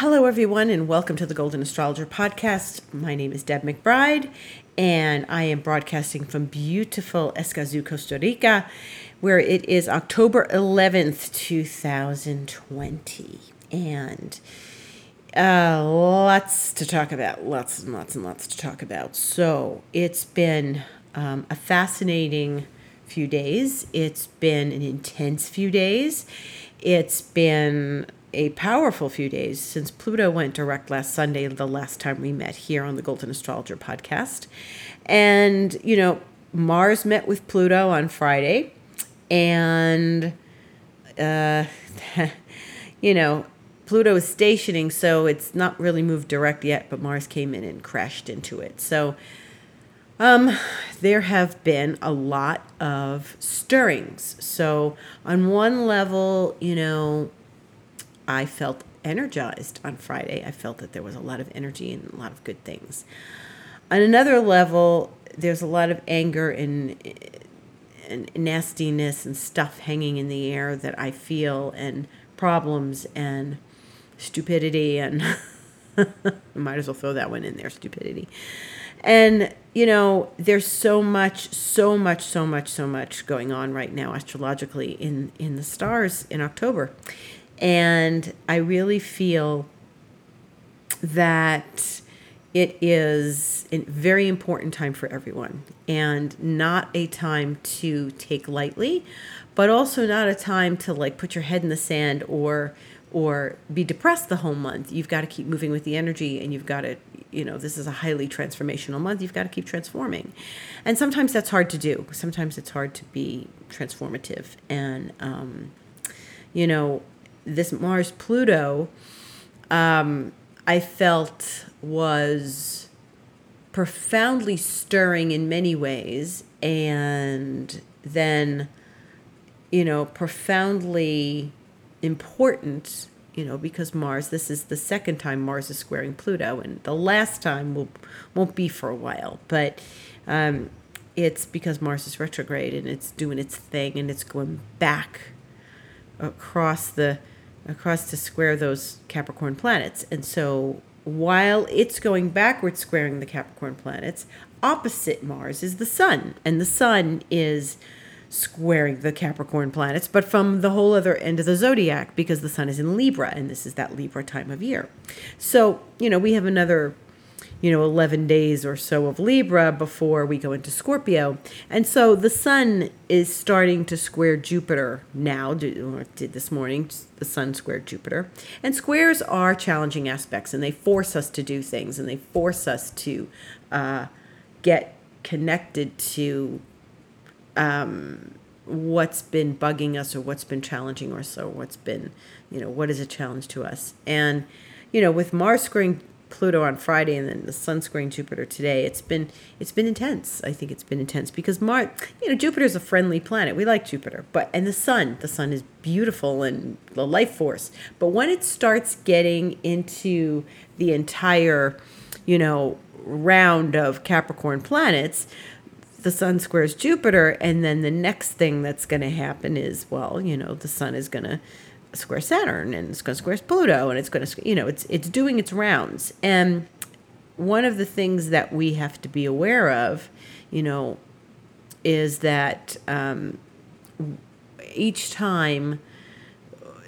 Hello, everyone, and welcome to the Golden Astrologer podcast. My name is Deb McBride, and I am broadcasting from beautiful Escazú, Costa Rica, where it is October 11th, 2020. And uh, lots to talk about, lots and lots and lots to talk about. So it's been um, a fascinating few days, it's been an intense few days, it's been a powerful few days since Pluto went direct last Sunday, the last time we met here on the Golden Astrologer podcast. And, you know, Mars met with Pluto on Friday, and, uh, you know, Pluto is stationing, so it's not really moved direct yet, but Mars came in and crashed into it. So, um, there have been a lot of stirrings. So, on one level, you know, I felt energized on Friday. I felt that there was a lot of energy and a lot of good things. On another level, there's a lot of anger and, and nastiness and stuff hanging in the air that I feel, and problems and stupidity, and I might as well throw that one in there stupidity. And, you know, there's so much, so much, so much, so much going on right now astrologically in, in the stars in October. And I really feel that it is a very important time for everyone and not a time to take lightly, but also not a time to like put your head in the sand or or be depressed the whole month. You've got to keep moving with the energy and you've got to, you know, this is a highly transformational month. You've got to keep transforming. And sometimes that's hard to do. Sometimes it's hard to be transformative. And, um, you know, this Mars Pluto, um, I felt was profoundly stirring in many ways, and then, you know, profoundly important. You know, because Mars, this is the second time Mars is squaring Pluto, and the last time will won't be for a while, but um, it's because Mars is retrograde and it's doing its thing and it's going back across the across to square those Capricorn planets. And so while it's going backwards squaring the Capricorn planets, opposite Mars is the Sun. And the Sun is squaring the Capricorn planets, but from the whole other end of the zodiac because the Sun is in Libra and this is that Libra time of year. So, you know, we have another you know, 11 days or so of Libra before we go into Scorpio. And so the sun is starting to square Jupiter now, did this morning, the sun squared Jupiter. And squares are challenging aspects and they force us to do things and they force us to uh, get connected to um, what's been bugging us or what's been challenging us or so what's been, you know, what is a challenge to us. And, you know, with Mars squaring Pluto on Friday and then the Sun squaring Jupiter today. It's been it's been intense. I think it's been intense because Mars, you know, Jupiter's a friendly planet. We like Jupiter, but and the Sun, the Sun is beautiful and the life force. But when it starts getting into the entire, you know, round of Capricorn planets, the sun squares Jupiter, and then the next thing that's going to happen is, well, you know, the sun is going to square Saturn and it's going to square Pluto and it's going to you know it's it's doing its rounds. And one of the things that we have to be aware of you know is that um, each time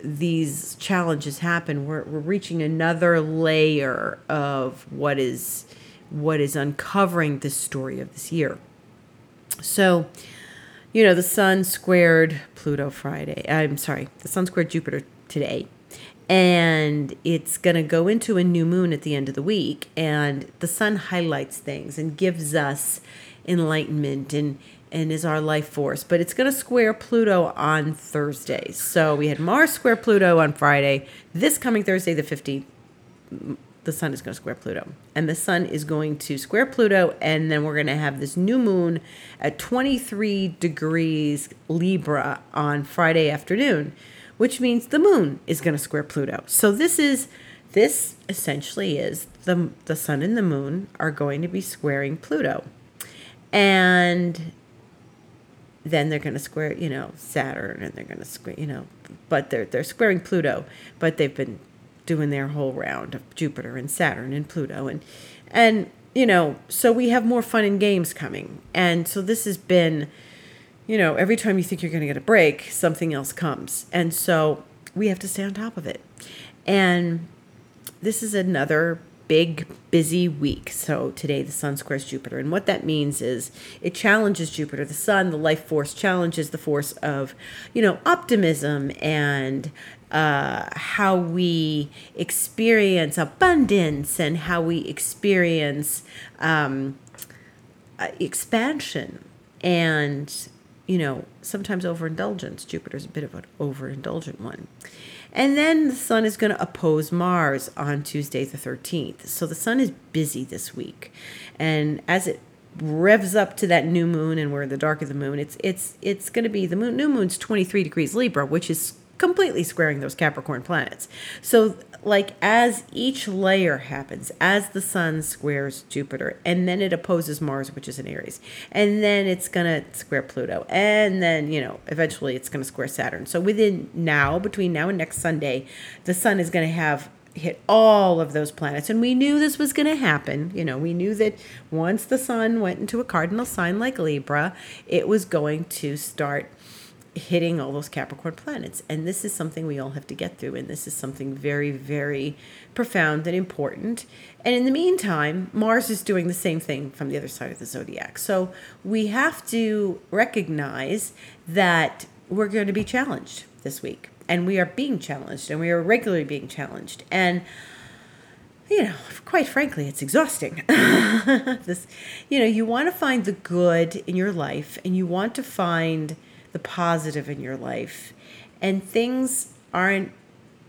these challenges happen we're, we're reaching another layer of what is what is uncovering the story of this year. So you know, the sun squared Pluto Friday. I'm sorry, the sun squared Jupiter today. And it's going to go into a new moon at the end of the week. And the sun highlights things and gives us enlightenment and, and is our life force. But it's going to square Pluto on Thursday. So we had Mars square Pluto on Friday. This coming Thursday, the 15th, the sun is going to square Pluto. And the sun is going to square Pluto, and then we're going to have this new moon at 23 degrees Libra on Friday afternoon, which means the moon is going to square Pluto. So this is this essentially is the the sun and the moon are going to be squaring Pluto. And then they're going to square, you know, Saturn and they're going to square, you know, but they're they're squaring Pluto, but they've been doing their whole round of Jupiter and Saturn and Pluto and and you know, so we have more fun and games coming. And so this has been you know, every time you think you're going to get a break, something else comes. And so we have to stay on top of it. And this is another big, busy week. So today the sun squares Jupiter. And what that means is it challenges Jupiter. The sun, the life force, challenges the force of, you know, optimism and uh, how we experience abundance and how we experience um, uh, expansion and you know, sometimes overindulgence. Jupiter's a bit of an overindulgent one. And then the sun is going to oppose Mars on Tuesday, the 13th. So the sun is busy this week. And as it revs up to that new moon and we're in the dark of the moon, it's it's it's going to be the moon new moon's 23 degrees Libra, which is completely squaring those Capricorn planets. So, like, as each layer happens, as the sun squares Jupiter, and then it opposes Mars, which is in Aries, and then it's going to square Pluto, and then, you know, eventually it's going to square Saturn. So, within now, between now and next Sunday, the sun is going to have hit all of those planets. And we knew this was going to happen. You know, we knew that once the sun went into a cardinal sign like Libra, it was going to start hitting all those Capricorn planets. And this is something we all have to get through. And this is something very, very profound and important. And in the meantime, Mars is doing the same thing from the other side of the zodiac. So we have to recognize that we're going to be challenged this week. And we are being challenged, and we are regularly being challenged. And you know, quite frankly, it's exhausting. this, you know, you want to find the good in your life and you want to find the positive in your life. And things aren't,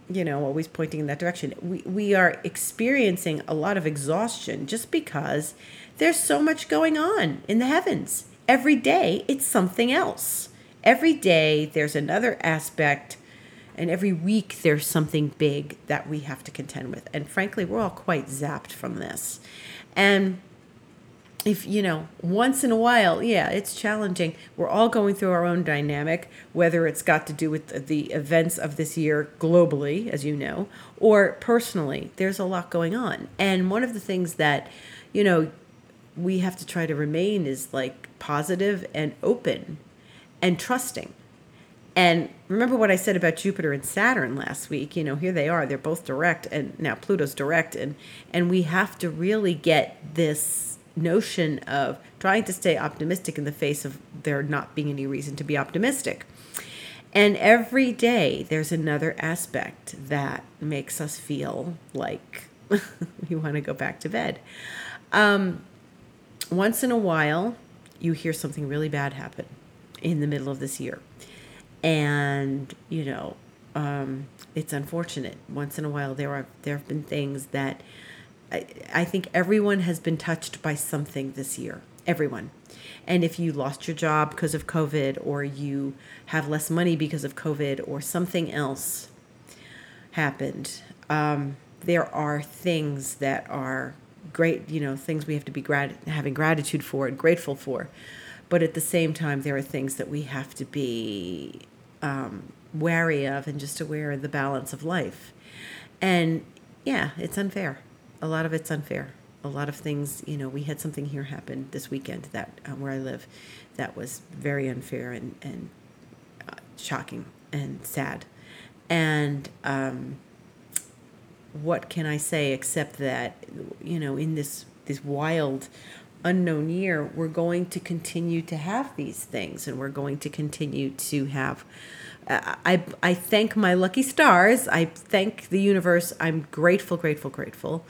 you know, always pointing in that direction. We, we are experiencing a lot of exhaustion just because there's so much going on in the heavens. Every day, it's something else. Every day, there's another aspect, and every week, there's something big that we have to contend with. And frankly, we're all quite zapped from this. And if you know once in a while yeah it's challenging we're all going through our own dynamic whether it's got to do with the events of this year globally as you know or personally there's a lot going on and one of the things that you know we have to try to remain is like positive and open and trusting and remember what I said about Jupiter and Saturn last week. You know, here they are. They're both direct, and now Pluto's direct, and and we have to really get this notion of trying to stay optimistic in the face of there not being any reason to be optimistic. And every day there's another aspect that makes us feel like we want to go back to bed. Um, once in a while, you hear something really bad happen in the middle of this year. And, you know, um, it's unfortunate. Once in a while, there are there have been things that I, think everyone has been touched by something this year. Everyone. And if you lost your job because of COVID, or you have less money because of COVID, or something else happened, um, there are things that are great, you know, things we have to be grat- having gratitude for and grateful for. But at the same time, there are things that we have to be um, wary of and just aware of the balance of life. And yeah, it's unfair a lot of it's unfair. A lot of things, you know, we had something here happen this weekend that uh, where I live that was very unfair and, and uh, shocking and sad. And um, what can I say except that, you know, in this, this wild, unknown year, we're going to continue to have these things and we're going to continue to have I, I thank my lucky stars. I thank the universe. I'm grateful, grateful, grateful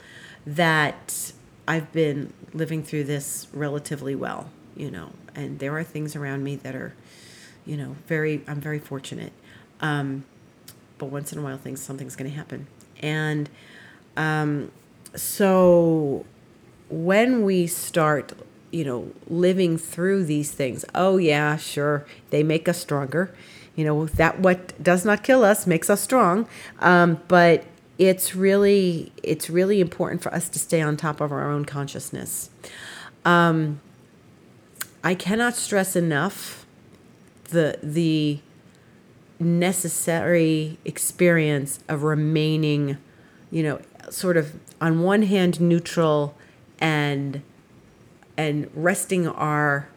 that I've been living through this relatively well, you know, and there are things around me that are, you know, very, I'm very fortunate. Um, but once in a while, things, something's going to happen. And um, so when we start you know living through these things oh yeah sure they make us stronger you know that what does not kill us makes us strong. Um, but it's really it's really important for us to stay on top of our own consciousness. Um, i cannot stress enough the the necessary experience of remaining you know, sort of on one hand neutral and and resting our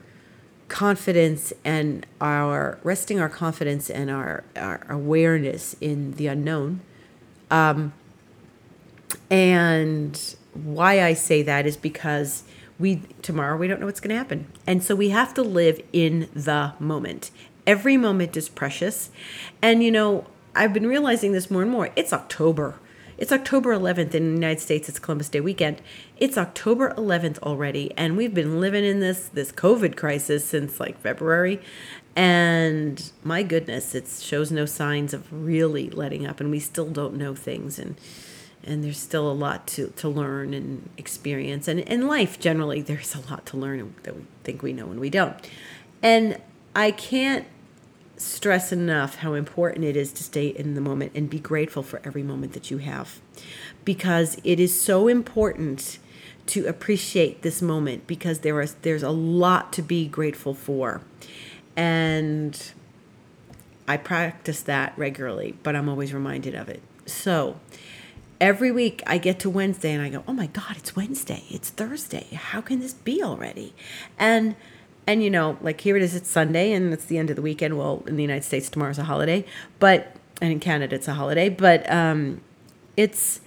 confidence and our resting our confidence and our, our awareness in the unknown. Um, and why I say that is because we tomorrow we don't know what's going to happen. And so we have to live in the moment. Every moment is precious. And you know, I've been realizing this more and more. It's October. It's October 11th in the United States. It's Columbus Day weekend. It's October 11th already, and we've been living in this this COVID crisis since like February. And my goodness, it shows no signs of really letting up, and we still don't know things, and and there's still a lot to, to learn and experience. And in life, generally, there's a lot to learn that we think we know and we don't. And I can't stress enough how important it is to stay in the moment and be grateful for every moment that you have. Because it is so important to appreciate this moment because there is there's a lot to be grateful for. And I practice that regularly but I'm always reminded of it. So every week I get to Wednesday and I go oh my god it's Wednesday. It's Thursday. How can this be already? And and you know, like here it is, it's Sunday and it's the end of the weekend. Well, in the United States, tomorrow's a holiday, but, and in Canada, it's a holiday, but um, it's,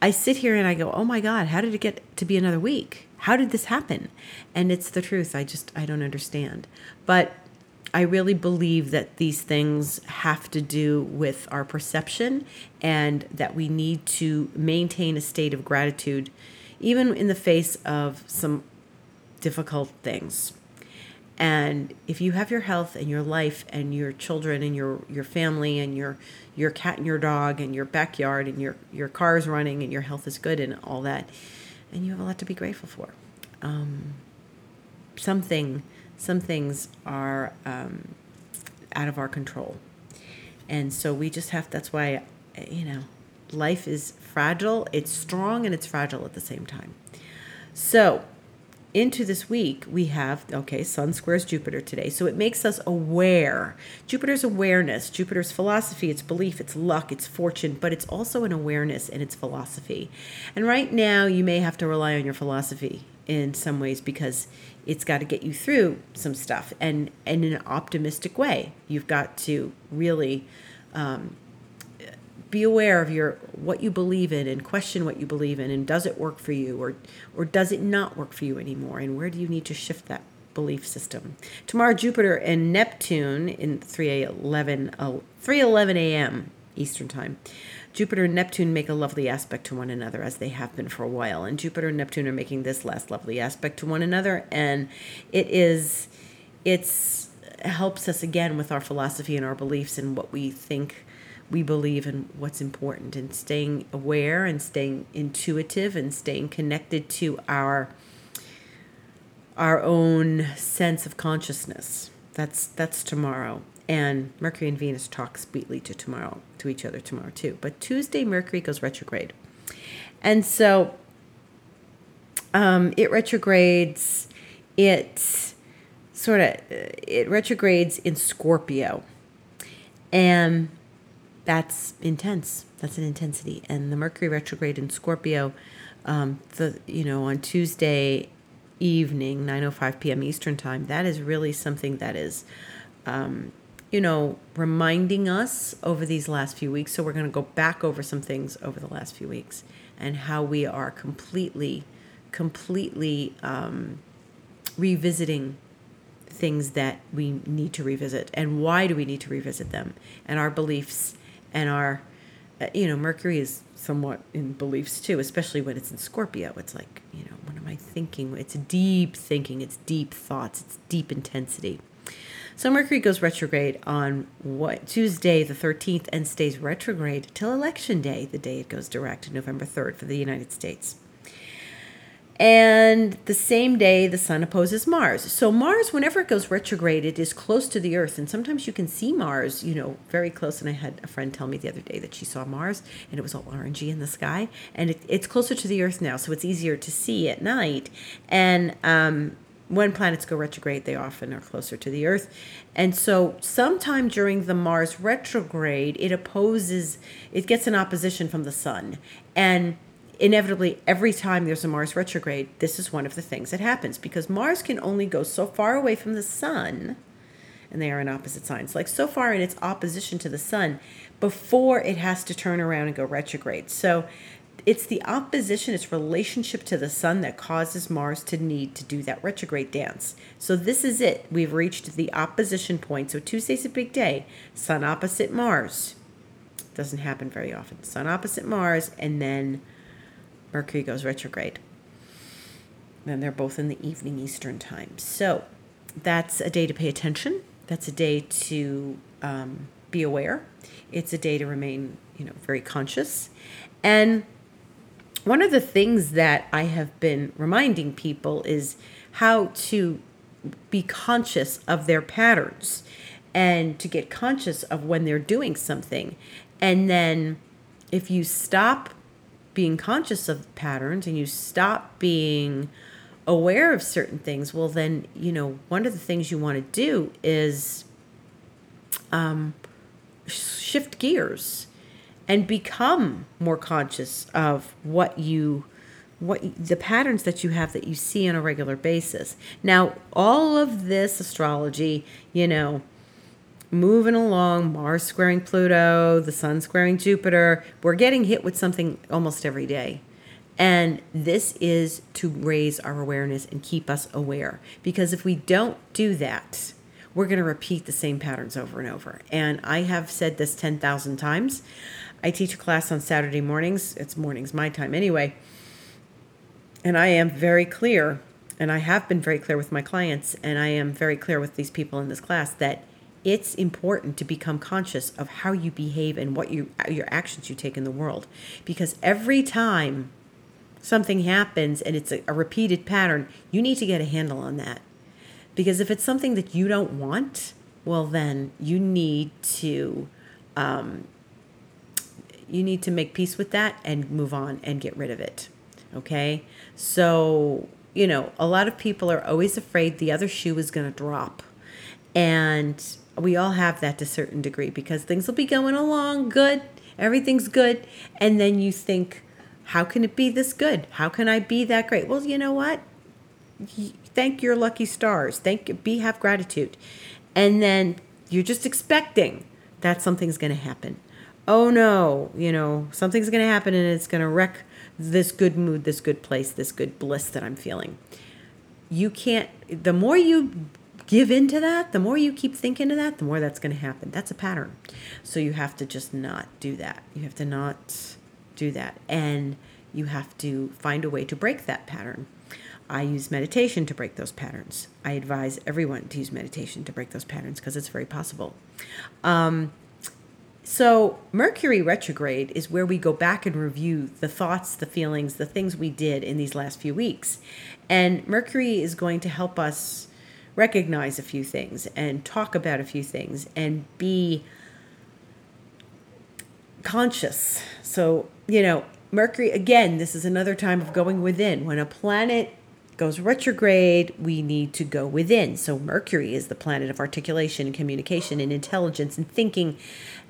I sit here and I go, oh my God, how did it get to be another week? How did this happen? And it's the truth. I just, I don't understand. But I really believe that these things have to do with our perception and that we need to maintain a state of gratitude, even in the face of some difficult things. And if you have your health and your life and your children and your, your family and your your cat and your dog and your backyard and your, your car's running and your health is good and all that, and you have a lot to be grateful for. Um, something some things are um, out of our control. And so we just have that's why you know, life is fragile, it's strong and it's fragile at the same time. So into this week, we have, okay, Sun squares Jupiter today. So it makes us aware. Jupiter's awareness, Jupiter's philosophy, its belief, its luck, its fortune, but it's also an awareness and its philosophy. And right now, you may have to rely on your philosophy in some ways because it's got to get you through some stuff and, and in an optimistic way. You've got to really um, be aware of your what you believe in and question what you believe in and does it work for you or or does it not work for you anymore and where do you need to shift that belief system? Tomorrow jupiter and neptune in 311 uh, 311 a.m eastern time. Jupiter and neptune make a lovely aspect to one another as they have been for a while and jupiter and neptune are making this last lovely aspect to one another and it is it's helps us again with our philosophy and our beliefs and what we think we believe in what's important and staying aware and staying intuitive and staying connected to our our own sense of consciousness. That's that's tomorrow. And Mercury and Venus talk sweetly to tomorrow to each other tomorrow too. But Tuesday Mercury goes retrograde. And so um, it retrogrades it sort of it retrogrades in Scorpio. And that's intense. That's an intensity. And the Mercury retrograde in Scorpio, um, the you know on Tuesday evening, 9:05 p.m. Eastern time, that is really something that is, um, you know, reminding us over these last few weeks. So we're going to go back over some things over the last few weeks and how we are completely, completely um, revisiting things that we need to revisit and why do we need to revisit them and our beliefs and our uh, you know mercury is somewhat in beliefs too especially when it's in scorpio. It's like you know what am i thinking? It's deep thinking. It's deep thoughts. It's deep intensity. So mercury goes retrograde on what tuesday the 13th and stays retrograde till election day the day it goes direct november 3rd for the united states and the same day, the sun opposes Mars. So, Mars, whenever it goes retrograde, it is close to the Earth. And sometimes you can see Mars, you know, very close. And I had a friend tell me the other day that she saw Mars and it was all orangey in the sky. And it, it's closer to the Earth now, so it's easier to see at night. And um, when planets go retrograde, they often are closer to the Earth. And so, sometime during the Mars retrograde, it opposes, it gets an opposition from the Sun. And inevitably, every time there's a Mars retrograde, this is one of the things that happens because Mars can only go so far away from the Sun, and they are in opposite signs, like so far in its opposition to the Sun, before it has to turn around and go retrograde. So, it's the opposition, its relationship to the sun that causes Mars to need to do that retrograde dance. So this is it. We've reached the opposition point. So Tuesday's a big day. Sun opposite Mars. Doesn't happen very often. Sun opposite Mars, and then Mercury goes retrograde. Then they're both in the evening Eastern time. So that's a day to pay attention. That's a day to um, be aware. It's a day to remain, you know, very conscious. And one of the things that I have been reminding people is how to be conscious of their patterns and to get conscious of when they're doing something. And then if you stop being conscious of patterns and you stop being aware of certain things, well, then, you know, one of the things you want to do is um, shift gears and become more conscious of what you what the patterns that you have that you see on a regular basis. Now, all of this astrology, you know, moving along, Mars squaring Pluto, the sun squaring Jupiter, we're getting hit with something almost every day. And this is to raise our awareness and keep us aware. Because if we don't do that, we're going to repeat the same patterns over and over. And I have said this 10,000 times. I teach a class on Saturday mornings. It's mornings my time anyway. And I am very clear, and I have been very clear with my clients, and I am very clear with these people in this class that it's important to become conscious of how you behave and what you your actions you take in the world because every time something happens and it's a, a repeated pattern you need to get a handle on that because if it's something that you don't want well then you need to um, you need to make peace with that and move on and get rid of it. Okay? So, you know, a lot of people are always afraid the other shoe is going to drop. And we all have that to a certain degree because things will be going along good, everything's good, and then you think, how can it be this good? How can I be that great? Well, you know what? Thank your lucky stars. Thank be have gratitude. And then you're just expecting that something's going to happen oh no, you know, something's going to happen and it's going to wreck this good mood, this good place, this good bliss that I'm feeling. You can't, the more you give into that, the more you keep thinking of that, the more that's going to happen. That's a pattern. So you have to just not do that. You have to not do that. And you have to find a way to break that pattern. I use meditation to break those patterns. I advise everyone to use meditation to break those patterns because it's very possible. Um, so, Mercury retrograde is where we go back and review the thoughts, the feelings, the things we did in these last few weeks. And Mercury is going to help us recognize a few things and talk about a few things and be conscious. So, you know, Mercury, again, this is another time of going within. When a planet goes retrograde, we need to go within. So, Mercury is the planet of articulation and communication and intelligence and thinking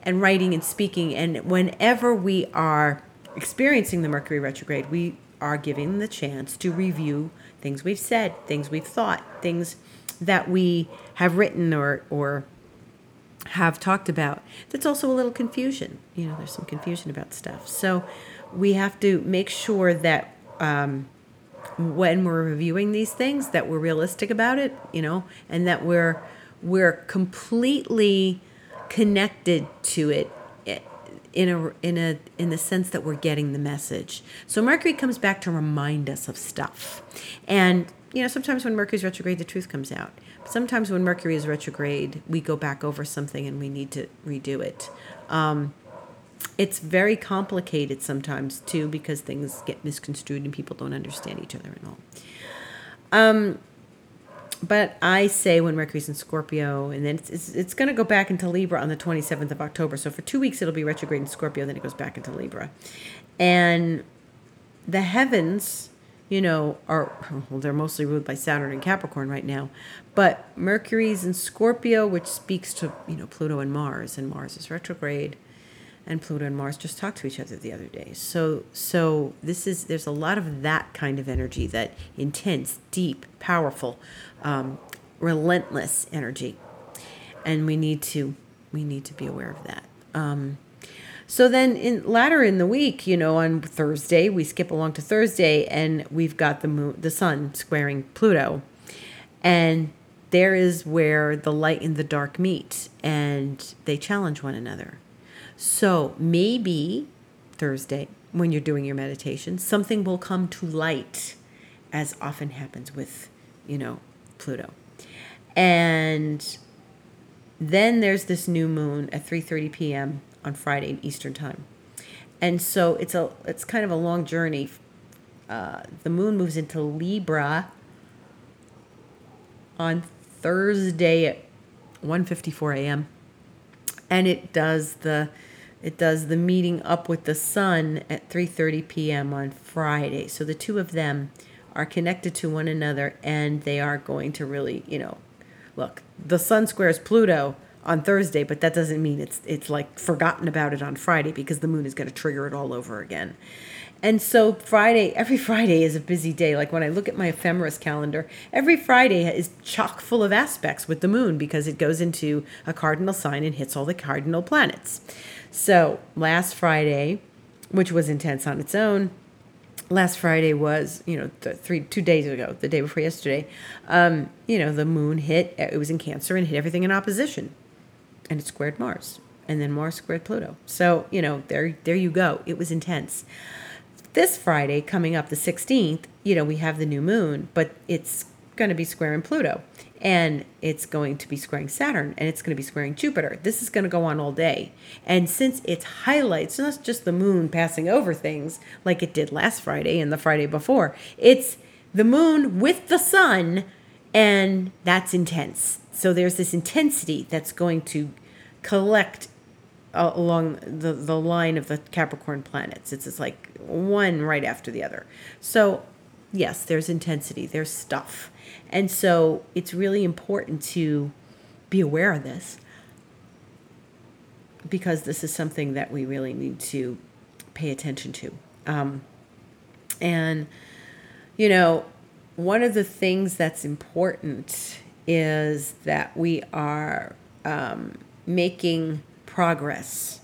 and writing and speaking. And whenever we are experiencing the Mercury retrograde, we are given the chance to review things we've said, things we've thought, things that we have written or, or have talked about. That's also a little confusion. You know, there's some confusion about stuff. So we have to make sure that um, when we're reviewing these things, that we're realistic about it, you know, and that we're we're completely connected to it in a in a in the sense that we're getting the message. So Mercury comes back to remind us of stuff. And you know, sometimes when Mercury's retrograde the truth comes out. But sometimes when Mercury is retrograde, we go back over something and we need to redo it. Um, it's very complicated sometimes too because things get misconstrued and people don't understand each other and all. Um, but I say when Mercury's in Scorpio, and then it's, it's, it's going to go back into Libra on the 27th of October. So for two weeks, it'll be retrograde in Scorpio, then it goes back into Libra. And the heavens, you know, are well, they're mostly ruled by Saturn and Capricorn right now, but Mercury's in Scorpio, which speaks to you know Pluto and Mars, and Mars is retrograde, and Pluto and Mars just talked to each other the other day. So so this is there's a lot of that kind of energy, that intense, deep, powerful, um, relentless energy, and we need to we need to be aware of that. Um, so then in latter in the week, you know, on Thursday, we skip along to Thursday and we've got the moon the sun squaring Pluto. And there is where the light and the dark meet and they challenge one another. So maybe Thursday, when you're doing your meditation, something will come to light, as often happens with, you know, Pluto. And then there's this new moon at 3:30 p.m on Friday in Eastern time. And so it's a it's kind of a long journey. Uh, the moon moves into Libra on Thursday at 1:54 a.m. and it does the it does the meeting up with the sun at 3:30 p.m. on Friday. So the two of them are connected to one another and they are going to really, you know, look, the sun squares Pluto on Thursday, but that doesn't mean it's it's like forgotten about it on Friday because the moon is going to trigger it all over again. And so Friday, every Friday is a busy day. Like when I look at my ephemeris calendar, every Friday is chock full of aspects with the moon because it goes into a cardinal sign and hits all the cardinal planets. So last Friday, which was intense on its own, last Friday was, you know, three two days ago, the day before yesterday. Um, you know, the moon hit. It was in Cancer and hit everything in opposition and it squared Mars, and then Mars squared Pluto. So you know, there there you go. It was intense. This Friday coming up, the 16th, you know, we have the new moon, but it's going to be squaring Pluto, and it's going to be squaring Saturn, and it's going to be squaring Jupiter. This is going to go on all day, and since it's highlights not just the moon passing over things like it did last Friday and the Friday before, it's the moon with the sun, and that's intense so there's this intensity that's going to collect uh, along the, the line of the Capricorn planets. It's just like one right after the other. So, yes, there's intensity, there's stuff. And so it's really important to be aware of this because this is something that we really need to pay attention to. Um, and, you know, one of the things that's important is that we are um, making progress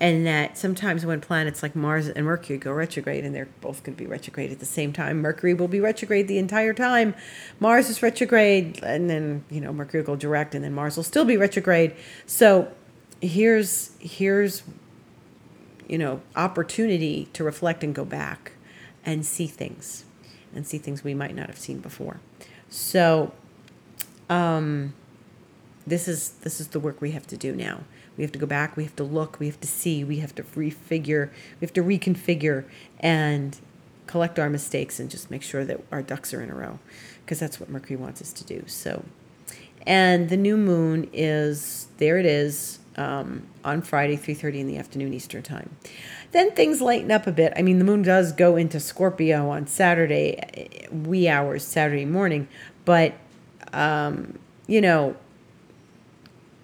and that sometimes when planets like Mars and Mercury go retrograde, and they're both going to be retrograde at the same time, Mercury will be retrograde the entire time. Mars is retrograde, and then you know Mercury will go direct, and then Mars will still be retrograde. So here's here's you know opportunity to reflect and go back and see things, and see things we might not have seen before. So um, this is this is the work we have to do now. We have to go back. We have to look. We have to see. We have to refigure. We have to reconfigure and collect our mistakes and just make sure that our ducks are in a row, because that's what Mercury wants us to do. So, and the new moon is there. It is um, on Friday, three thirty in the afternoon Eastern time. Then things lighten up a bit. I mean, the moon does go into Scorpio on Saturday, wee hours Saturday morning, but um, you know,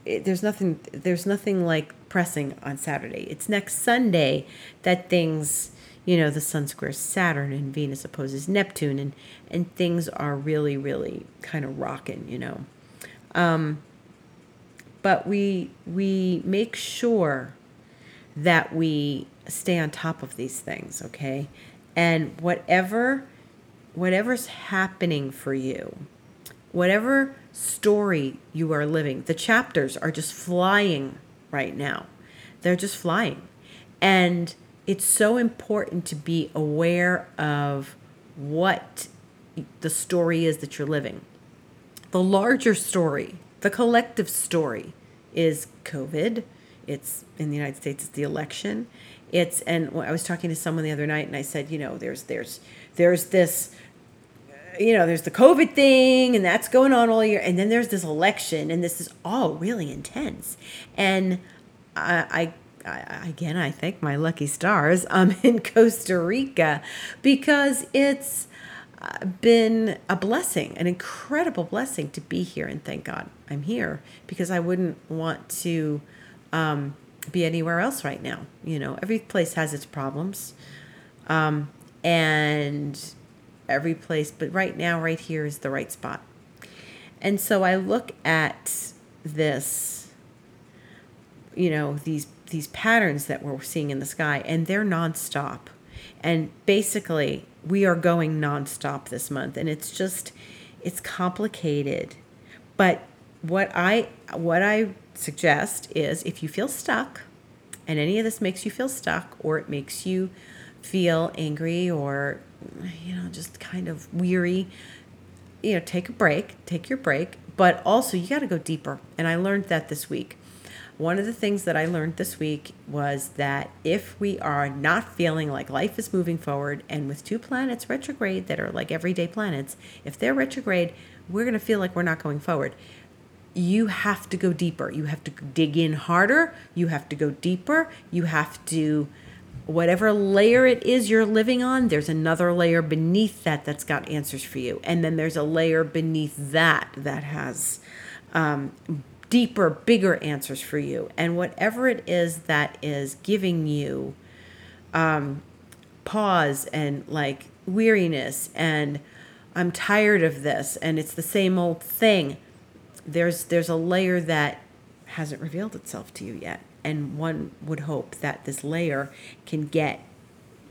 it, there's nothing there's nothing like pressing on Saturday. It's next Sunday that things, you know, the sun squares Saturn and Venus opposes Neptune and and things are really really kind of rocking, you know. Um, but we we make sure that we stay on top of these things, okay? And whatever whatever's happening for you, whatever story you are living, the chapters are just flying right now. They're just flying. And it's so important to be aware of what the story is that you're living. The larger story, the collective story is COVID. It's in the United States, it's the election. It's and I was talking to someone the other night and I said, you know, there's there's there's this you know, there's the COVID thing and that's going on all year. And then there's this election and this is all really intense. And I, I, I again, I thank my lucky stars. I'm in Costa Rica because it's been a blessing, an incredible blessing to be here. And thank God I'm here because I wouldn't want to um, be anywhere else right now. You know, every place has its problems. Um, and every place, but right now, right here is the right spot. And so I look at this, you know, these these patterns that we're seeing in the sky, and they're nonstop. And basically, we are going nonstop this month, and it's just it's complicated. But what I what I suggest is if you feel stuck, and any of this makes you feel stuck, or it makes you feel angry or you know just kind of weary. You know take a break take your break but also you got to go deeper. And i learned that this week. One of the things that i learned this week was that if we are not feeling like life is moving forward and with two planets retrograde that are like everyday planets if they're retrograde we're going to feel like we're not going forward. You have to go deeper. You have to dig in harder. You have to go deeper. You have to whatever layer it is you're living on, there's another layer beneath that that's got answers for you. And then there's a layer beneath that that has um, deeper, bigger answers for you. And whatever it is that is giving you um, pause and like weariness and I'm tired of this and it's the same old thing. There's there's a layer that hasn't revealed itself to you yet and one would hope that this layer can get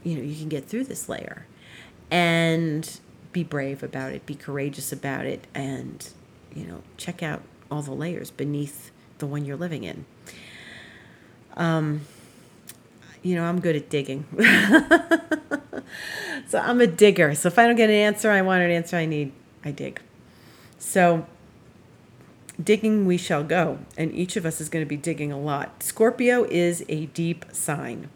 you know you can get through this layer and be brave about it be courageous about it and you know check out all the layers beneath the one you're living in. Um you know i'm good at digging. So i'm a digger. So if i don't get an answer i want an answer i need i dig. So digging we shall go, and each of us is going to be digging a lot. Scorpio is a deep sign,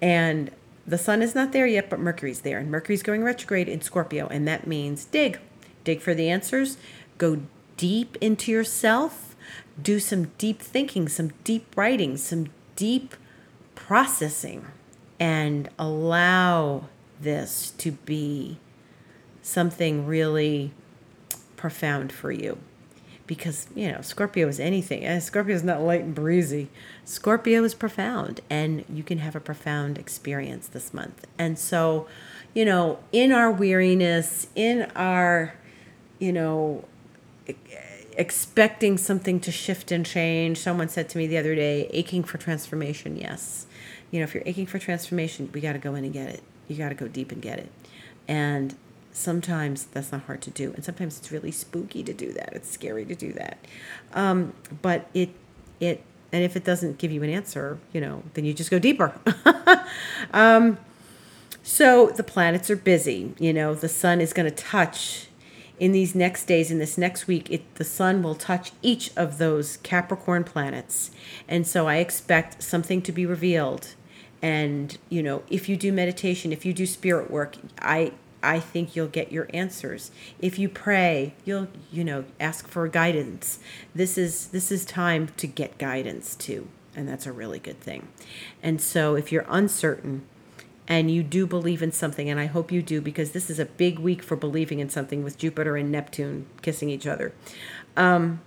and the sun is not there yet, but Mercury's there, and Mercury's going retrograde in Scorpio, and that means dig. Dig for the answers, go deep into yourself, do some deep thinking, some deep writing, some deep processing, and allow this to be something really profound for you because you know Scorpio is anything. Uh, Scorpio is not light and breezy. Scorpio is profound, and you can have a profound experience this month. And so, you know, in our weariness, in our, you know, expecting something to shift and change. Someone said to me the other day, aching for transformation. Yes, you know, if you're aching for transformation, we got to go in and get it. You got to go deep and get it. And sometimes that's not hard to do and sometimes it's really spooky to do that. It's scary to do that. Um, but it it and if it doesn't give you an answer you know then you just go deeper. Um, so the planets are busy you know the sun is going to touch in these next days in this next week it, the sun will touch each of those capricorn planets. And so i expect something to be revealed. And you know if you do meditation if you do spirit work i I think you'll get your answers. If you pray, you'll you know ask for guidance. This is this is time to get guidance too, and that's a really good thing. And so if you're uncertain and you do believe in something and I hope you do because this is a big week for believing in something with Jupiter and Neptune kissing each other. Um,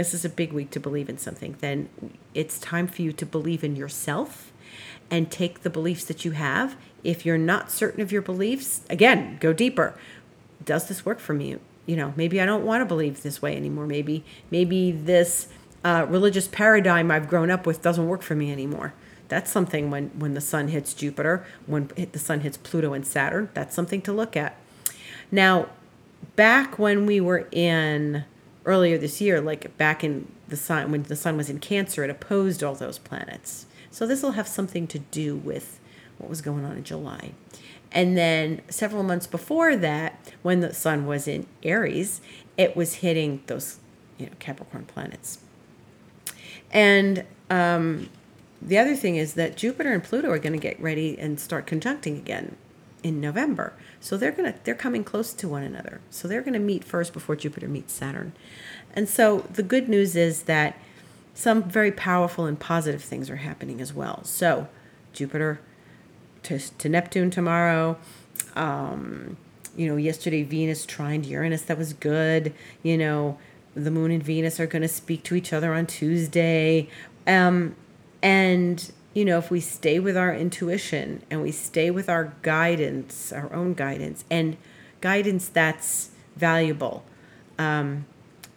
this is a big week to believe in something. Then it's time for you to believe in yourself and take the beliefs that you have. If you're not certain of your beliefs, again, go deeper. Does this work for me? You know, maybe I don't want to believe this way anymore. Maybe maybe this uh, religious paradigm I've grown up with doesn't work for me anymore. That's something when when the sun hits Jupiter, when the sun hits Pluto and Saturn. That's something to look at. Now, back when we were in earlier this year, like back in the sun when the sun was in Cancer, it opposed all those planets. So this will have something to do with what was going on in July. And then several months before that, when the sun was in Aries, it was hitting those you know, Capricorn planets. And um, the other thing is that Jupiter and Pluto are going to get ready and start conjuncting again in November. So they're going to they're coming close to one another. So they're going to meet first before Jupiter meets Saturn. And so the good news is that some very powerful and positive things are happening as well. So, Jupiter to, to Neptune tomorrow, um, you know, yesterday Venus trined Uranus, that was good. You know, the moon and Venus are going to speak to each other on Tuesday. Um, and, you know, if we stay with our intuition and we stay with our guidance, our own guidance, and guidance that's valuable, um,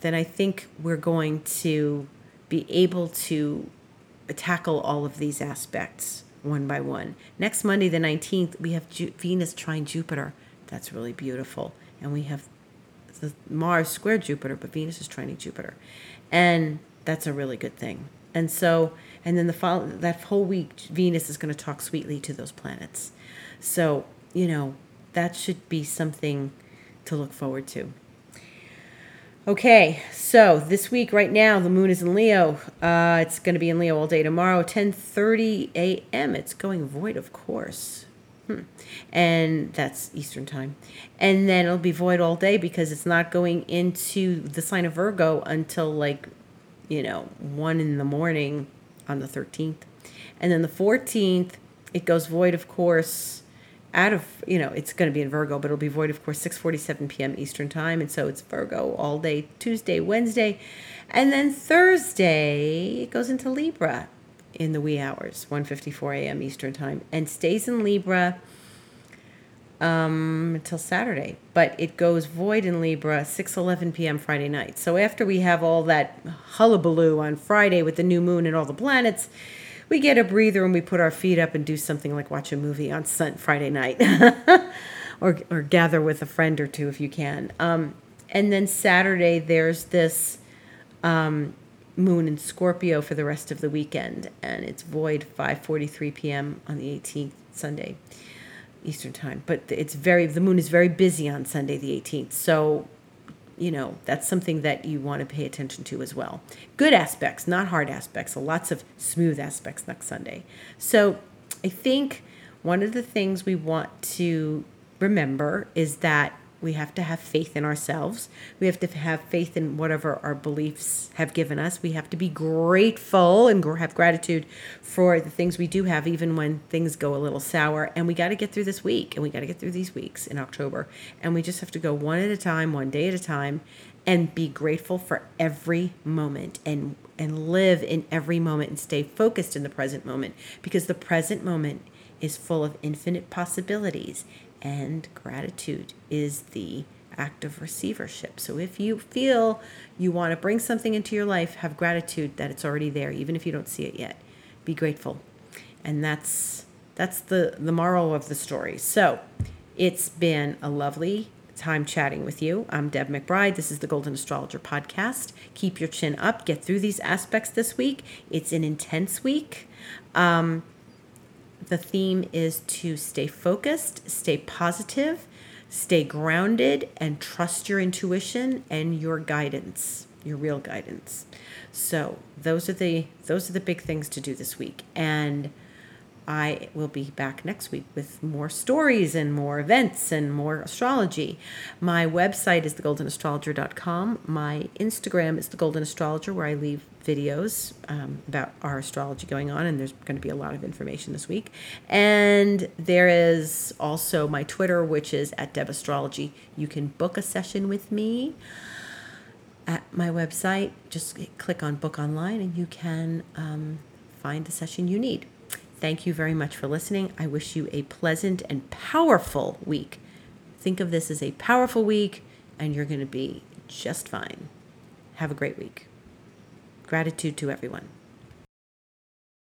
then I think we're going to be able to tackle all of these aspects one by one. Next Monday, the 19th, we have Ju- Venus trine Jupiter. That's really beautiful. And we have the Mars square Jupiter, but Venus is trining Jupiter. And that's a really good thing. And so, and then the that whole week, Venus is going to talk sweetly to those planets. So, you know, that should be something to look forward to. Okay, so this week, right now, the moon is in Leo. Uh, it's going to be in Leo all day tomorrow, 10:30 a.m. It's going void, of course, hmm. and that's Eastern time. And then it'll be void all day because it's not going into the sign of Virgo until like, you know, one in the morning on the 13th, and then the 14th it goes void, of course out of you know it's going to be in virgo but it'll be void of course 6.47 p.m eastern time and so it's virgo all day tuesday wednesday. And then thursday it goes into libra in the wee hours 1.54 a.m eastern time and stays in libra um, until saturday but it goes void in libra 6.11 p.m friday night so after we have all that hullabaloo on friday with the new moon and all the planets we get a breather and we put our feet up and do something like watch a movie on sun- Friday night, or or gather with a friend or two if you can. Um, and then Saturday there's this um, moon in Scorpio for the rest of the weekend, and it's void 5:43 p.m. on the 18th Sunday. Eastern time, but it's very the moon is very busy on Sunday the 18th. So you know, that's something that you want to pay attention to as well. Good aspects, not hard aspects, lots of smooth aspects next Sunday. So I think one of the things we want to remember is that we have to have faith in ourselves. We have to have faith in whatever our beliefs have given us. We have to be grateful and have gratitude for the things we do have, even when things go a little sour. And we got to get through this week and we got to get through these weeks in October. And we just have to go one at a time, one day at a time, and be grateful for every moment and and live in every moment and stay focused in the present moment because the present moment is full of infinite possibilities and gratitude is the act of receivership. So if you feel you want to bring something into your life, have gratitude that it's already there, even if you don't see it yet. Be grateful. And that's that's the the moral of the story. So it's been a lovely time chatting with you. I'm Deb McBride. This is the Golden Astrologer podcast. Keep your chin up. Get through these aspects this week. It's an intense week. Um, the theme is to stay focused, stay positive, stay grounded, and trust your intuition and your guidance, your real guidance. So those are the those are the big things to do this week. And I will be back next week with more stories and more events and more astrology. My website is thegoldenastrologer.com. My Instagram is the Golden Astrologer, where I leave videos um, about our astrology going on, and there's going to be a lot of information this week. And there is also my Twitter, which is at Deb Astrology. You can book a session with me at my website. Just click on Book Online, and you can um, find the session you need. Thank you very much for listening. I wish you a pleasant and powerful week. Think of this as a powerful week, and you're going to be just fine. Have a great week. Gratitude to everyone.